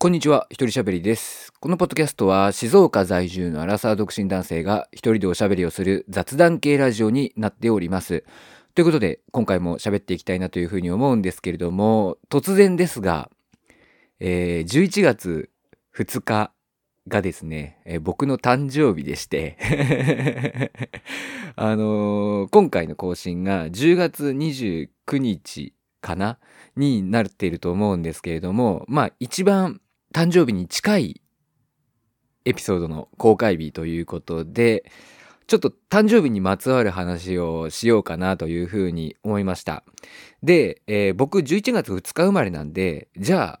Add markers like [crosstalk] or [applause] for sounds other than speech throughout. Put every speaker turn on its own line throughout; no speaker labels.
こんにちは、一人喋りです。このポッドキャストは静岡在住のアラサー独身男性が一人でおしゃべりをする雑談系ラジオになっております。ということで、今回も喋っていきたいなというふうに思うんですけれども、突然ですが、えー11月2日がですね、えー僕の誕生日でして、[laughs] あのー今回の更新が10月29日かなになっていると思うんですけれども、まあ一番誕生日に近いエピソードの公開日ということで、ちょっと誕生日にまつわる話をしようかなというふうに思いました。で、えー僕11月2日生まれなんで、じゃあ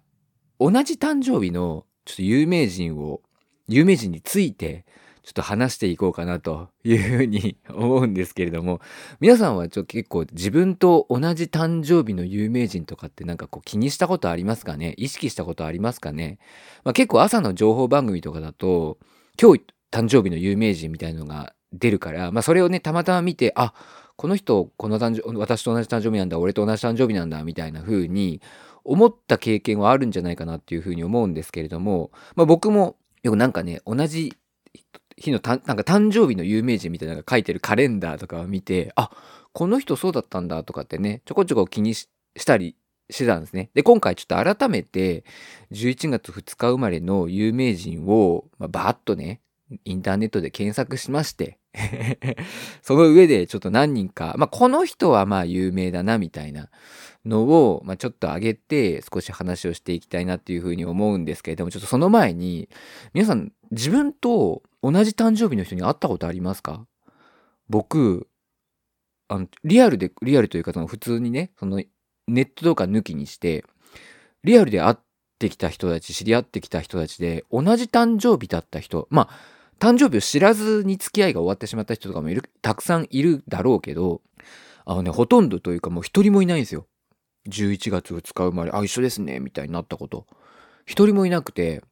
同じ誕生日のちょっと有名人を、有名人についてちょっと話していこうかなというふうに [laughs] 思うんですけれども、皆さんはちょっと結構自分と同じ誕生日の有名人とかってなんかこう気にしたことありますかね？意識したことありますかね、まあ、結構朝の情報番組とかだと今日誕生日の有名人みたいなのが出るから、まあ、それをねたまたま見てあこの人この誕生私と同じ誕生日なんだ俺と同じ誕生日なんだみたいな風に思った経験はあるんじゃないかなっていう風に思うんですけれども、まあ、僕もよくなんかね同じ日のたなんか誕生日の有名人みたいなのが書いてるカレンダーとかを見てあこの人そうだったんだとかってねちょこちょこ気にしたりしてたんですね。で今回ちょっと改めて11月2日生まれの有名人を、まあ、バーッとねインターネットで検索しまして [laughs] その上でちょっと何人か、まあ、この人はまあ有名だなみたいなのを、まあ、ちょっと上げて少し話をしていきたいなっていうふうに思うんですけれどもちょっとその前に皆さん自分と同じ誕生日の人に会ったことありますか？僕あのリアルでリアルというかその普通にねそのネットとか抜きにしてリアルで会ってきた人たち知り合ってきた人たちで同じ誕生日だった人まあ誕生日を知らずに付き合いが終わってしまった人とかもいるたくさんいるだろうけどあのねほとんどというかもう一人もいないんですよ。11月2日生まれあ一緒ですねみたいになったこと。一人もいなくて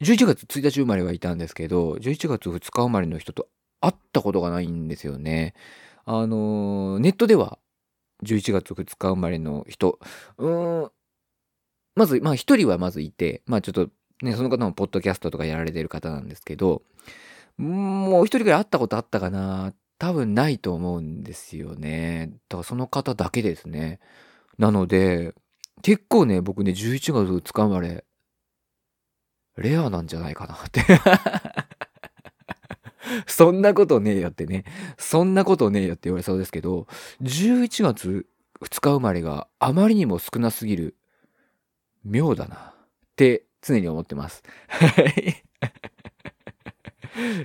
11月1日生まれはいたんですけど11月2日生まれの人と会ったことがないんですよね。あのーネットでは11月2日生まれの人うーんまずまあ一人はまずいてまあちょっとねその方もポッドキャストとかやられてる方なんですけどもう一人ぐらい会ったことあったかな多分ないと思うんですよね。だからその方だけですね。なので結構ね僕ね11月2日生まれレアなんじゃないかなって [laughs] そんなことねえよってねそんなことねえよって言われそうですけど11月2日生まれがあまりにも少なすぎる妙だなって常に思ってます。は [laughs] い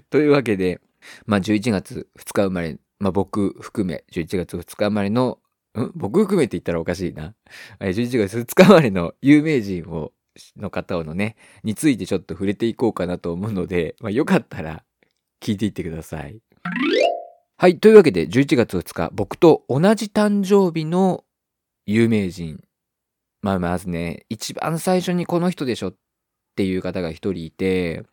というわけで、まあ、11月2日生まれ、まあ、僕含め11月2日生まれの僕含めて言ったらおかしいな。11月2日生まれの有名人をの方のねについてちょっと触れていこうかなと思うので、まあ、よかったら聞いていってください。はい。というわけで、11月2日、僕と同じ誕生日の有名人。まあ、まずね、一番最初にこの人でしょっていう方が一人いて、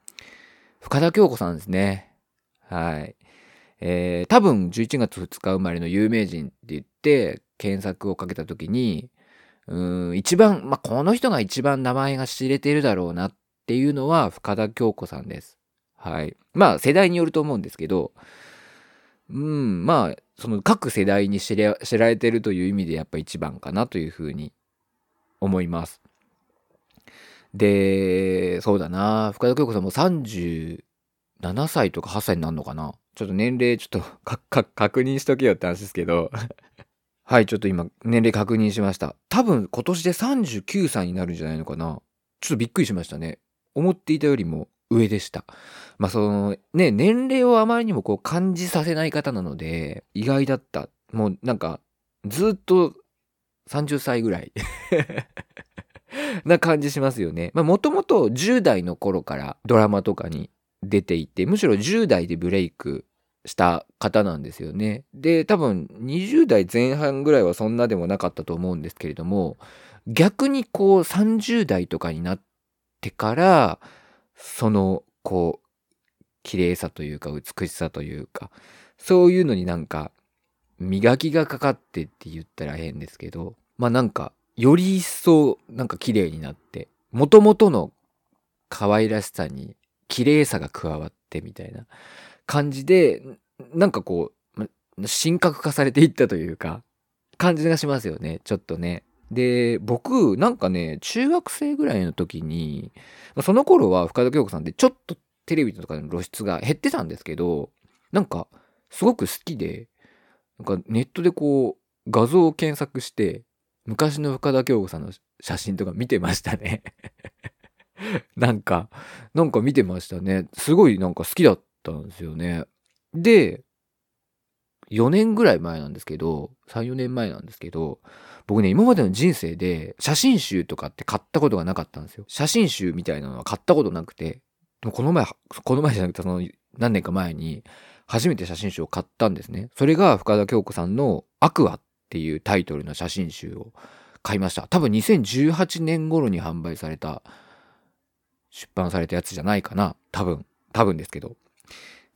深田恭子さんですね。はい。えー、多分11月2日生まれの有名人って言って、検索をかけた時に、うん、一番、まあ、この人が一番名前が知れてるだろうなっていうのは深田恭子さんです。はい。まあ、世代によると思うんですけど、うん、まあ、その各世代に知知られてるという意味でやっぱ一番かなというふうに思います。で、そうだな、深田恭子さんも37歳とか8歳になるのかなちょっと年齢ちょっと [laughs] 確認しとけよって話ですけど、はい、ちょっと今年齢確認しました。多分今年で39歳になるんじゃないのかなちょっとびっくりしましたね。思っていたよりも上でした。まあそのね、年齢をあまりにもこう感じさせない方なので、意外だった。もうなんか、ずっと30歳ぐらいな感じしますよね。まあもともと10代の頃からドラマとかに出ていて、むしろ10代でブレイクした方なんですよね。で、多分20代前半ぐらいはそんなでもなかったと思うんですけれども、逆にこう30代とかになってから、そのこう綺麗さというか美しさというかそういうのになんか磨きがかかってって言ったら変ですけどまあなんかより一層なんか綺麗になって元々の可愛らしさに綺麗さが加わってみたいな感じで、なんかこう、神格化されていったというか、感じがしますよね。ちょっとね。で、僕、なんかね、中学生ぐらいの時に、その頃は深田恭子さんってちょっとテレビとかの露出が減ってたんですけど、なんか、すごく好きで、なんかネットでこう、画像を検索して、昔の深田恭子さんの写真とか見てましたね [laughs] なんか、なんか見てましたね。すごいなんか好きだったたんですよね。で、4年ぐらい前なんですけど、3、4年前なんですけど、僕ね、今までの人生で写真集とかって買ったことがなかったんですよ。写真集みたいなのは買ったことなくて、でもこの前、この前じゃなくてその何年か前に初めて写真集を買ったんですね。それが深田恭子さんのアクアっていうタイトルの写真集を買いました。多分2018年頃に販売された、出版されたやつじゃないかな。多分、多分ですけど。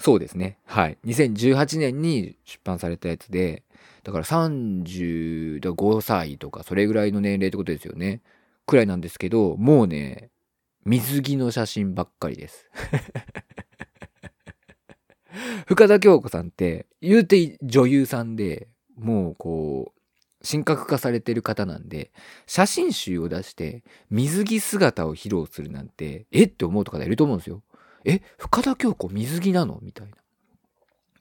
そうですね。はい。2018年に出版されたやつで、だから35歳とかそれぐらいの年齢ってことですよね。くらいなんですけど、もうね、水着の写真ばっかりです。[laughs] 深田恭子さんって言うて女優さんで、もうこう、神格化されてる方なんで、写真集を出して水着姿を披露するなんて、えって思うと方いると思うんですよ。え、深田恭子水着なの？みたいな。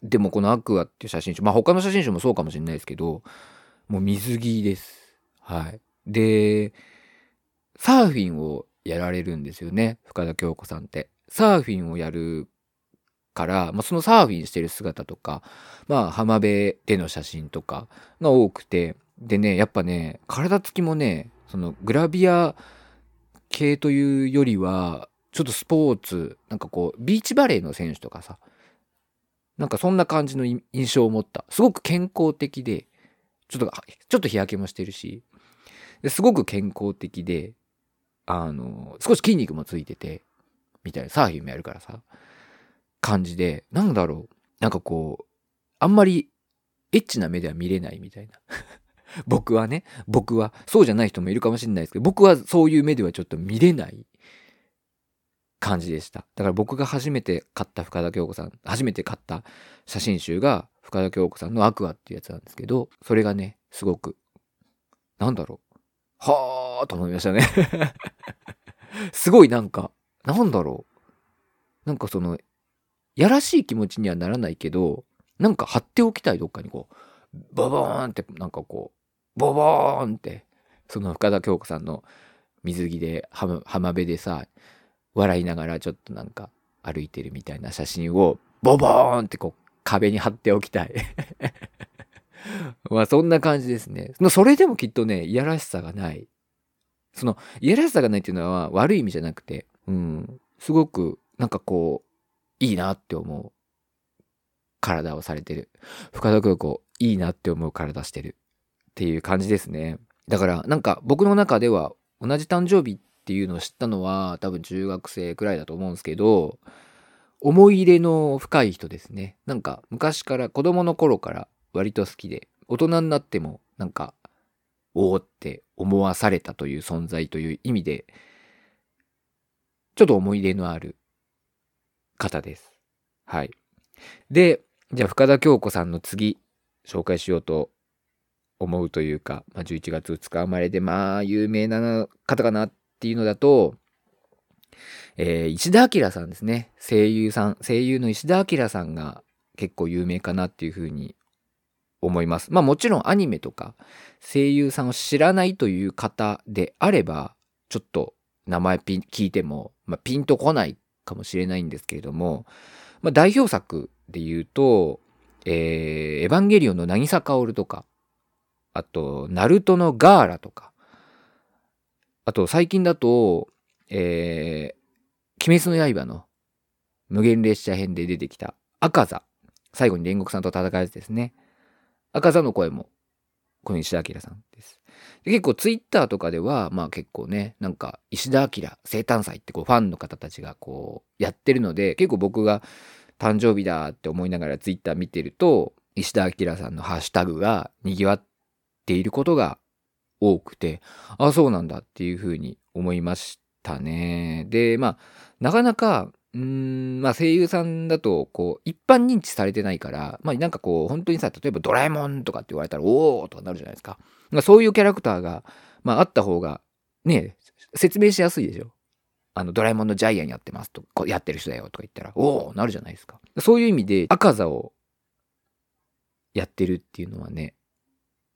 でもこのアクアっていう写真集、まあ他の写真集もそうかもしれないですけど、もう水着です。はい。で、サーフィンをやられるんですよね、深田恭子さんって。サーフィンをやるから、まあ、そのサーフィンしてる姿とか、まあ浜辺での写真とかが多くて、でね、やっぱね、体つきもね、そのグラビア系というよりは、ちょっとスポーツ、なんかこう、ビーチバレーの選手とかさ、なんかそんな感じの印象を持った。すごく健康的で、ちょっと、ちょっと日焼けもしてるし、すごく健康的で、あの、少し筋肉もついてて、みたいな、サーフィンもやるからさ、感じで、なんだろう、なんかこう、あんまりエッチな目では見れないみたいな。[laughs] 僕はね、僕は、そうじゃない人もいるかもしれないですけど、僕はそういう目ではちょっと見れない感じでした。だから僕が初めて買った深田恭子さん、初めて買った写真集が深田恭子さんのアクアっていうやつなんですけど、それがね、すごく、なんだろう。はーと思いましたね [laughs] すごいなんか、なんだろう。なんかその、やらしい気持ちにはならないけど、なんか貼っておきたいどっかにこう、ボボーンって、なんかこう、ボボーンって、その深田恭子さんの水着で浜辺でさ、笑いながらちょっとなんか歩いてるみたいな写真をボボーンってこう壁に貼っておきたい [laughs] まあそんな感じですね。それでもきっとね、いやらしさがない。その、いやらしさがないっていうのは悪い意味じゃなくて、うん、すごくなんかこう、いいなって思う体をされてる。深田空港、いいなって思う体してる。っていう感じですね。だからなんか僕の中では同じ誕生日っていうのを知ったのは多分中学生くらいだと思うんですけど、思い入れの深い人ですね。なんか昔から子供の頃から割と好きで、大人になってもなんか、おおって思わされたという存在という意味で、ちょっと思い入れのある方です。はい。で、じゃあ深田恭子さんの次、紹介しようと思うというか、まあ、11月2日生まれで、まあ、有名な方かなっっていうのだと、えー、石田明さんですね。声優さん、声優の石田明さんが結構有名かなっていうふうに思います。まあもちろんアニメとか声優さんを知らないという方であれば、ちょっと名前ピン聞いても、まあ、ピンとこないかもしれないんですけれども、まあ、代表作で言うと、えー、エヴァンゲリオンの渚薫とか、あと、ナルトのガーラとか、あと、最近だと、えー、鬼滅の刃の無限列車編で出てきた赤座。最後に煉獄さんと戦うやつですね。赤座の声も、この石田明さんです。で結構ツイッターとかでは、まあ結構ね、なんか石田明生誕祭ってこうファンの方たちがこうやってるので、結構僕が誕生日だって思いながらツイッター見てると、石田明さんのハッシュタグが賑わっていることが多くて、あ、そうなんだっていうふうに思いましたね。で、まあ、なかなか、うーん、まあ声優さんだと、こう、一般認知されてないから、まあなんかこう、本当にさ、例えばドラえもんとかって言われたら、おーとかなるじゃないですか。まあ、そういうキャラクターが、まああった方が、ね、説明しやすいでしょ。あの、ドラえもんのジャイアンやってますと、こやってる人だよとか言ったら、おーなるじゃないですか。そういう意味で、赤座をやってるっていうのはね、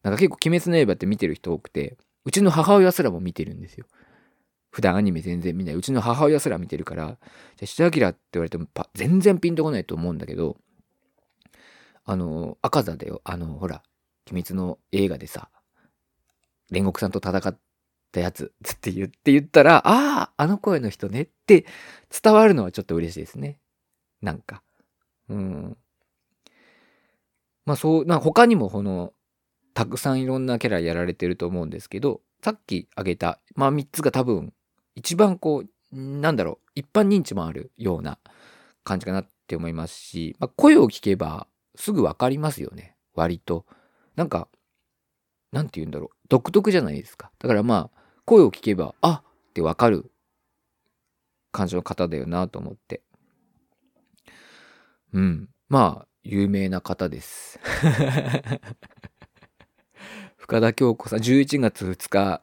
なんか結構鬼滅の刃って見てる人多くて、うちの母親すらも見てるんですよ。普段アニメ全然見ない。うちの母親すら見てるから、じゃあ、下明って言われても全然ピンとこないと思うんだけど、あの、赤座だよ。あの、ほら、鬼滅の映画でさ、煉獄さんと戦ったやつって言って言ったら、ああ、あの声の人ねって伝わるのはちょっと嬉しいですね。なんか。うん。まあそう、な他にもこの、たくさんいろんなキャラやられてると思うんですけど、さっき挙げた、まあ3つが多分一番こう、なんだろう、一般認知もあるような感じかなって思いますし、まあ、声を聞けばすぐわかりますよね。割と。なんか、なんて言うんだろう。独特じゃないですか。だからまあ、声を聞けば、あってわかる感じの方だよなと思って。うん。まあ、有名な方です。[laughs] 深田恭子さん、11月2日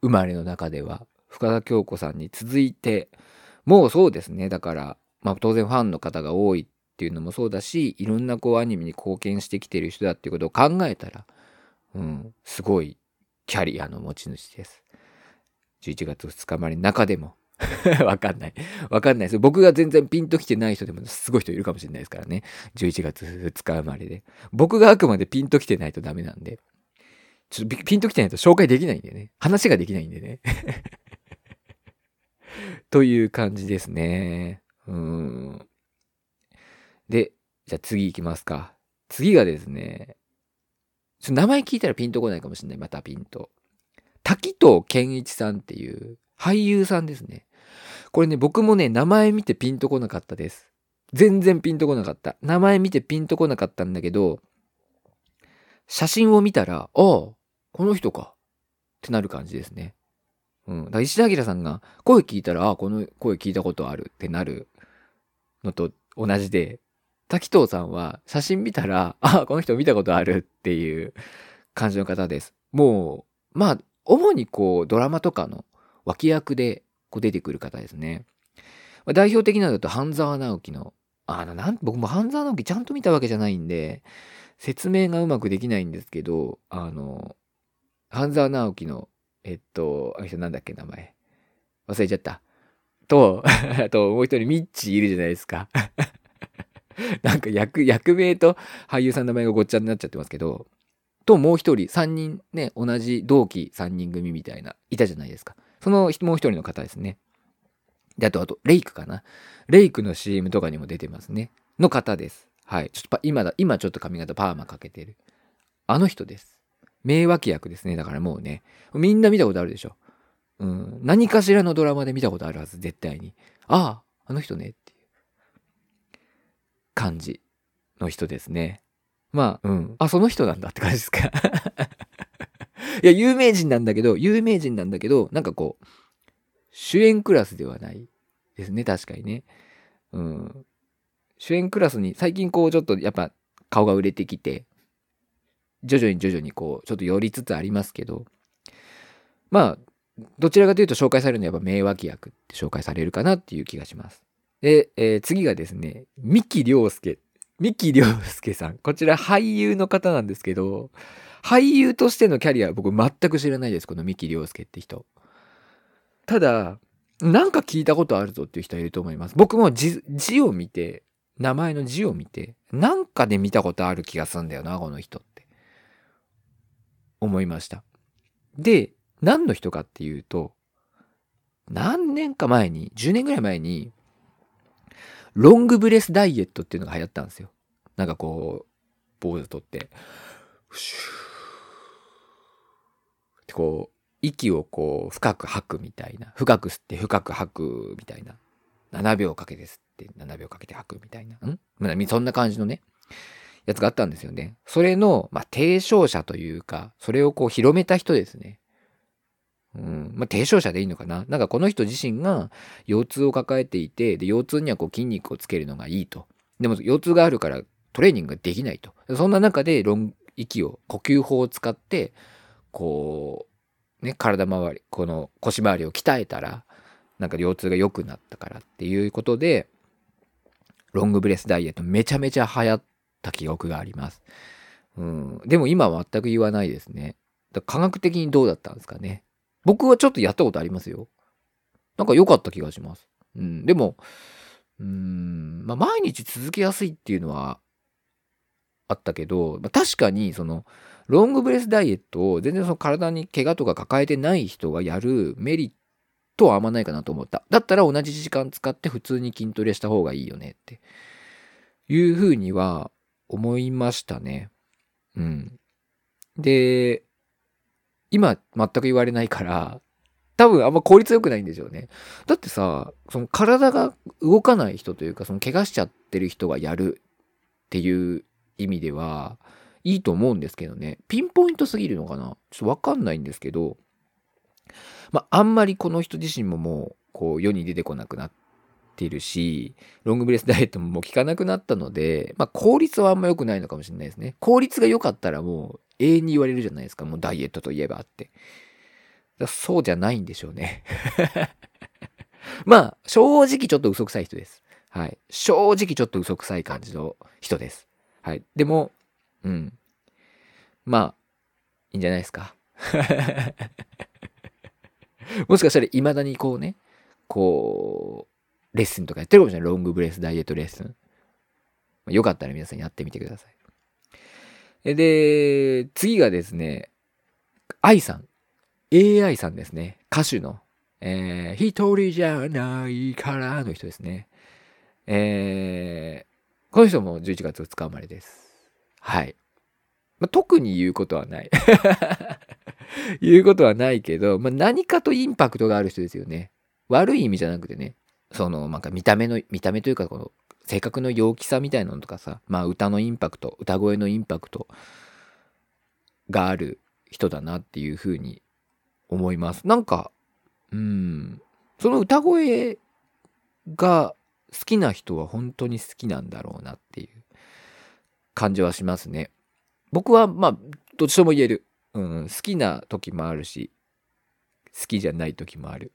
生まれの中では、深田恭子さんに続いて、もうそうですね。だから、まあ当然ファンの方が多いっていうのもそうだし、いろんなこうアニメに貢献してきてる人だっていうことを考えたら、うん、すごいキャリアの持ち主です。11月2日まで中でも [laughs] わかんない。わかんないです。僕が全然ピンときてない人でもすごい人いるかもしれないですからね。11月2日生まれで。僕があくまでピンときてないとダメなんで。ちょっとピンときてないと紹介できないんでね。話ができないんでね。[laughs] という感じですね。うん。で、じゃあ次行きますか。次がですね、ちょ名前聞いたらピンとこないかもしれない。またピンと。滝藤健一さんっていう俳優さんですね。これね、僕もね、名前見てピンとこなかったです。全然ピンとこなかった。名前見てピンとこなかったんだけど、写真を見たら、ああ、この人か。ってなる感じですね。うん。だ石田明さんが声聞いたら、あ、この声聞いたことあるってなるのと同じで、滝藤さんは写真見たら、あ、この人見たことあるっていう感じの方です。もう、まあ、主にこう、ドラマとかの脇役でこう出てくる方ですね。まあ、代表的なのだと、半沢直樹の、あの、なん、僕も半沢直樹ちゃんと見たわけじゃないんで、説明がうまくできないんですけど、あの、半沢直樹のえっと、あの人なんだっけ、名前。忘れちゃった。と、[laughs] あと、もう一人、ミッチーいるじゃないですか。[laughs] なんか役、役名と俳優さんの名前がごっちゃになっちゃってますけど、と、もう一人、三人ね、同じ同期三人組みたいな、いたじゃないですか。そのもう一人の方ですね。で、あと、あと、レイクかな。レイクの CM とかにも出てますね。の方です。はい。ちょっと今だ、今ちょっと髪型パーマかけてる。あの人です。名脇役ですね。だからもうね、みんな見たことあるでしょ。うん。何かしらのドラマで見たことあるはず、絶対に。ああ、あの人ね、っていう感じの人ですね。まあ、うん。あ、その人なんだって感じですか。[laughs] いや、有名人なんだけど、有名人なんだけど、なんかこう、主演クラスではないですね、確かにね。うん。主演クラスに、最近こう、ちょっとやっぱ顔が売れてきて、徐々に徐々にこう、ちょっと寄りつつありますけど、まあ、どちらかというと紹介されるのはやっぱ名脇役って紹介されるかなっていう気がします。で、えー、次がですね、三木亮介。三木亮介さん。こちら俳優の方なんですけど、俳優としてのキャリア僕全く知らないです。この三木亮介って人。ただ、なんか聞いたことあるぞっていう人はいると思います。僕も字字を見て、名前の字を見て、なんかで見たことある気がするんだよな、この人。思いました。で、何の人かっていうと、何年か前に、10年ぐらい前に、ロングブレスダイエットっていうのが流行ったんですよ。なんかこう、坊主取って、ふしゅーってこう、息をこう、深く吐くみたいな。深く吸って深く吐くみたいな。7秒かけて吸って7秒かけて吐くみたいな。ん、そんな感じのね。やつがあったんですよね。それの、まあ、提唱者というか、それをこう広めた人ですね。うんまあ、低症者でいいのかな？なんかこの人自身が腰痛を抱えていてで腰痛にはこう筋肉をつけるのがいいとでも腰痛があるからトレーニングができないとそんな中でロン息を呼吸法を使ってこうね体周りこの腰回りを鍛えたらなんか腰痛が良くなったからっていうことでロングブレスダイエットめちゃめちゃ流行ってた記憶があります。うん、でも今は全く言わないですね。科学的にどうだったんですかね。僕はちょっとやったことありますよ。なんか良かった気がします。うん、でも、うん、まあ、毎日続けやすいっていうのはあったけど、まあ、確かにそのロングブレスダイエットを全然その体に怪我とか抱えてない人がやるメリットはあんまないかなと思った。だったら同じ時間使って普通に筋トレした方がいいよねっていうふうには思いましたね。うん。で、今全く言われないから、多分あんま効率良くないんでしょうね。だってさ、その体が動かない人というか、その怪我しちゃってる人がやるっていう意味では、いいと思うんですけどね。ピンポイントすぎるのかな？ちょっとわかんないんですけど、まあ、あんまりこの人自身ももう、こう、世に出てこなくなっているし、ロングブレスダイエットももう効かなくなったので、まあ、効率はあんま良くないのかもしれないですね。効率が良かったらもう、永遠に言われるじゃないですか。もうダイエットといえばって。そうじゃないんでしょうね。[laughs] まあ、正直ちょっと嘘くさい人です。はい。正直ちょっと嘘くさい感じの人です。はい。でも、うん。まあ、いいんじゃないですか。[laughs] もしかしたら未だにこうね、こう、レッスンとかやってるかもしれない。ロングブレスダイエットレッスン。よかったら皆さんやってみてください。で、次がですね、愛さん。AI さんですね。歌手の。えー、一人じゃないからの人ですね。えー、この人も11月2日生まれです。はい。まあ、特に言うことはない。[laughs] 言うことはないけど、まあ、何かとインパクトがある人ですよね。悪い意味じゃなくてね。その、なんか見た目の、見た目というか、この、性格の陽気さみたいなのとかさ、まあ歌のインパクト、歌声のインパクトがある人だなっていうふうに思います。なんか、うん、その歌声が好きな人は本当に好きなんだろうなっていう感じはしますね。僕はまあ、どっちとも言える。うん、好きな時もあるし、好きじゃない時もある。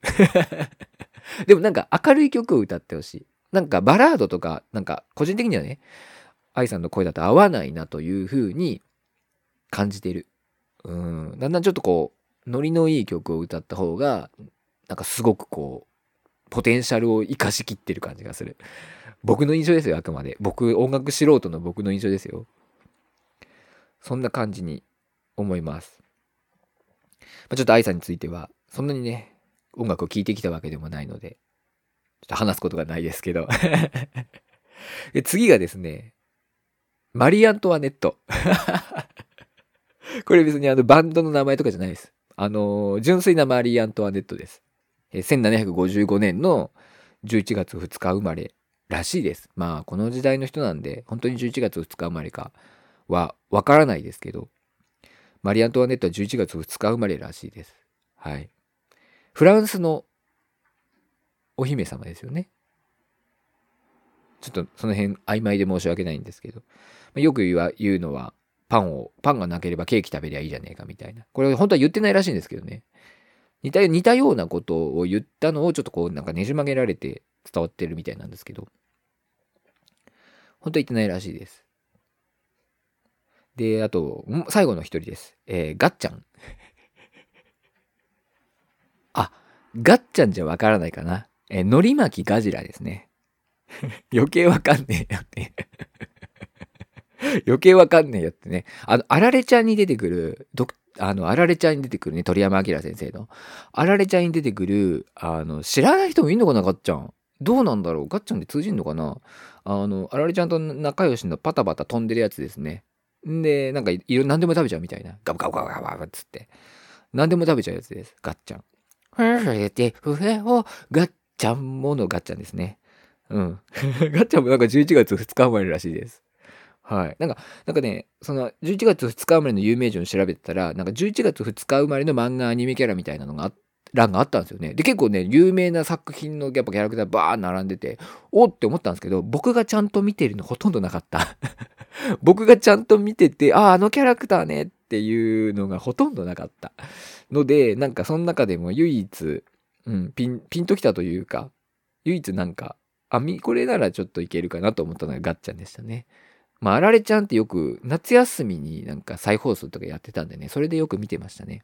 [laughs] でもなんか明るい曲を歌ってほしい。なんかバラードとか、なんか個人的にはね、愛さんの声だと合わないなというふうに感じてる。うん。だんだんちょっとこう、ノリのいい曲を歌った方が、なんかすごくこう、ポテンシャルを生かしきってる感じがする。僕の印象ですよ、あくまで。僕、音楽素人の僕の印象ですよ。そんな感じに思います。まあ、ちょっと愛さんについては、そんなにね、音楽を聴いてきたわけでもないので、ちょっと話すことがないですけど [laughs] で。次がですね、マリー・アントワネット。[laughs] これ別にあのバンドの名前とかじゃないです。あの、純粋なマリー・アントワネットです。1755年の11月2日生まれらしいです。まあ、この時代の人なんで、本当に11月2日生まれかはわからないですけど、マリー・アントワネットは11月2日生まれらしいです。はい。フランスのお姫様ですよね。ちょっとその辺曖昧で申し訳ないんですけど、よく言うのは、パンを、パンがなければケーキ食べりゃいいじゃねえかみたいな。これ本当は言ってないらしいんですけどね。似た似たようなことを言ったのをちょっとこうなんかねじ曲げられて伝わってるみたいなんですけど、本当は言ってないらしいです。で、あと、最後の一人です。えー、ガッチャン。あ、ガッチャンじゃわからないかな。えー、のり巻きガジラですね。[laughs] 余計わかんねえよって [laughs] 余計わかんねえよってね。あの、あられちゃんに出てくる、どあの、あられちゃんに出てくるね、鳥山明先生の。あられちゃんに出てくる、あの、知らない人もいんのかな、ガッチャン。どうなんだろうガッチャンで通じんのかなあの、あられちゃんと仲良しのパタパタ飛んでるやつですね。んで、なんかいろ、何でも食べちゃうみたいな。ガブガブガブガブガブっつって。何でも食べちゃうやつです。ガッチャン。ふれて、ふへを、ガッちゃんものガッチャンですね。うん。[laughs] ガッチャンもなんか11月2日生まれらしいです。はい。なんか、なんかね、その11月2日生まれの有名人を調べてたら、なんか11月2日生まれの漫画アニメキャラみたいなのが欄があったんですよね。で、結構ね、有名な作品のやっぱキャラクターバー並んでて、おって思ったんですけど、僕がちゃんと見てるのほとんどなかった。[laughs] 僕がちゃんと見てて、ああ、あのキャラクターねっっていうのがほとんどなかった。ので、なんかその中でも唯一、うん、ピン、ピンときたというか、唯一なんか、あ、み、これならちょっといけるかなと思ったのがガッチャンでしたね。まあ、あられちゃんってよく夏休みになんか再放送とかやってたんでね、それでよく見てましたね。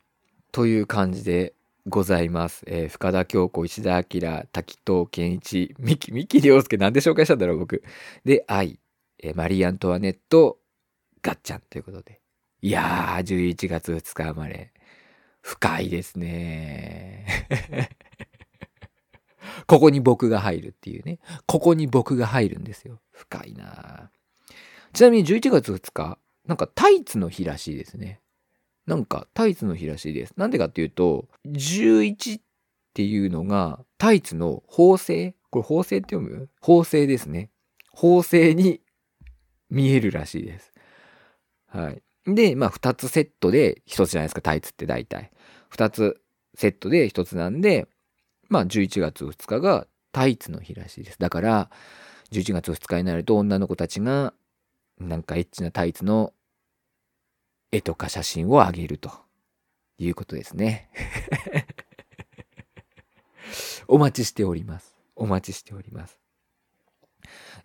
という感じでございます。えー、深田恭子、石田明、滝藤健一、三木、三木亮介なんで紹介したんだろう、僕。で、愛、えー、マリー・アントワネット、ガッチャンということで。いやー、11月2日生まれ。深いですね。[laughs] ここに僕が入るっていうね。ここに僕が入るんですよ。深いなちなみに11月2日、なんかタイツの日らしいですね。なんかタイツの日らしいです。なんでかっていうと、11っていうのがタイツの縫製これ縫製って読む？縫製ですね。縫製に見えるらしいです。はい。で、まあ2つセットで1つじゃないですか、タイツって大体。2つセットで1つなんで、まあ11月2日がタイツの日らしいです。だから、11月2日になると女の子たちがなんかエッチなタイツの絵とか写真をあげるということですね。[laughs] お待ちしております。お待ちしております。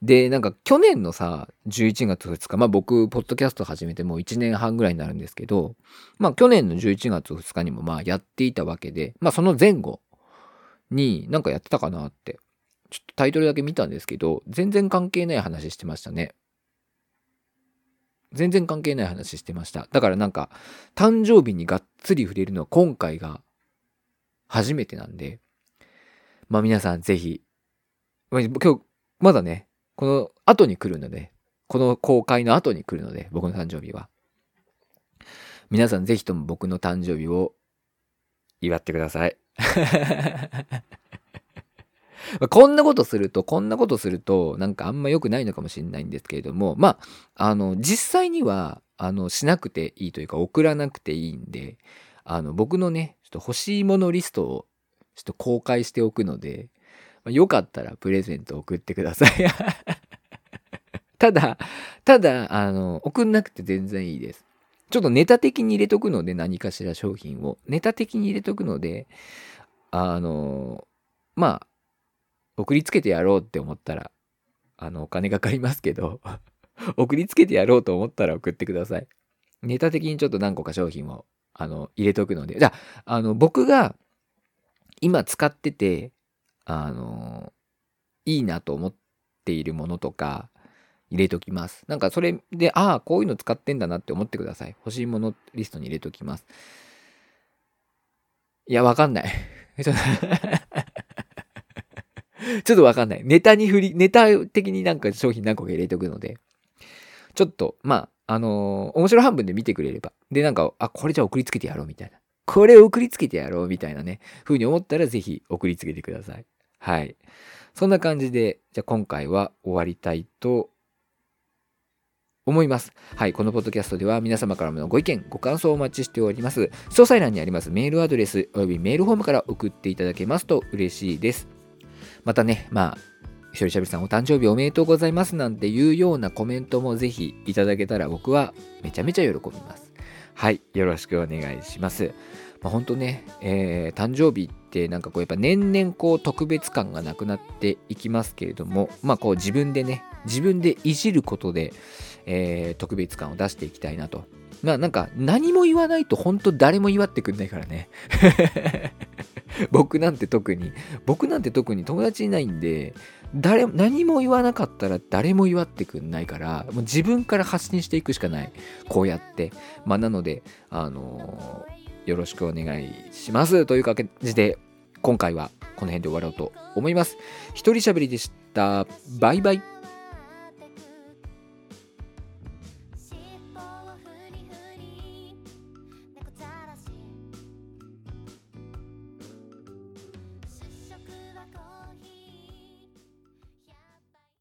で、なんか去年のさ、11月2日、まあ僕、ポッドキャスト始めてもう1年半ぐらいになるんですけど、まあ去年の11月2日にもまあやっていたわけで、まあその前後になんかやってたかなって、ちょっとタイトルだけ見たんですけど、全然関係ない話してましたね。全然関係ない話してました。だからなんか、誕生日にがっつり触れるのは今回が初めてなんで、まあ皆さんぜひ、今日、まだね、この後に来るので、この公開の後に来るので、僕の誕生日は。皆さんぜひとも僕の誕生日を祝ってください。[laughs] こんなことすると、こんなことすると、なんかあんま良くないのかもしれないんですけれども、まあ、あの、実際には、あの、しなくていいというか、送らなくていいんで、あの、僕のね、ちょっと欲しいものリストを、ちょっと公開しておくので、まあ、よかったらプレゼント送ってください。[laughs] ただ、ただ、あの、送んなくて全然いいです。ちょっとネタ的に入れとくので、何かしら商品を。ネタ的に入れとくので、あの、まあ、送りつけてやろうって思ったら、あの、お金かかりますけど [laughs] 送りつけてやろうと思ったら送ってください。ネタ的にちょっと何個か商品を、あの、入れとくので。じゃあ、あの、僕が今使ってて、あの、いいなと思っているものとか、入れときます。なんかそれで、ああ、こういうの使ってんだなって思ってください。欲しいものリストに入れときます。いや、わかんない。[laughs] [laughs] ちょっとわかんない。ネタに振り、ネタ的になんか商品何個か入れておくので、ちょっと、まあ、あのー、面白半分で見てくれれば。で、なんか、あ、これじゃ送りつけてやろうみたいな。これを送りつけてやろうみたいなね、風に思ったらぜひ送りつけてください。はい。そんな感じで、じゃあ今回は終わりたいと思います。はい、このポッドキャストでは皆様からのご意見、ご感想をお待ちしております。詳細欄にありますメールアドレスおよびメールフォームから送っていただけますと嬉しいです。またね、まあ、ひとりしゃべりさんお誕生日おめでとうございますなんていうようなコメントもぜひいただけたら僕はめちゃめちゃ喜びます。はい、よろしくお願いします。まあ、本当ね、えー、誕生日ってなんかこうやっぱ年々こう特別感がなくなっていきますけれども、まあこう自分でね、自分でいじることで、えー、特別感を出していきたいなと。まあなんか何も言わないと本当誰も祝ってくんないからね。[laughs] 僕なんて特に、僕なんて特に友達いないんで、誰、何も言わなかったら誰も祝ってくんないから、もう自分から発信していくしかない。こうやって。まあなので、あのー、よろしくお願いします。という感じで、今回はこの辺で終わろうと思います。一人喋りでした。バイバイ。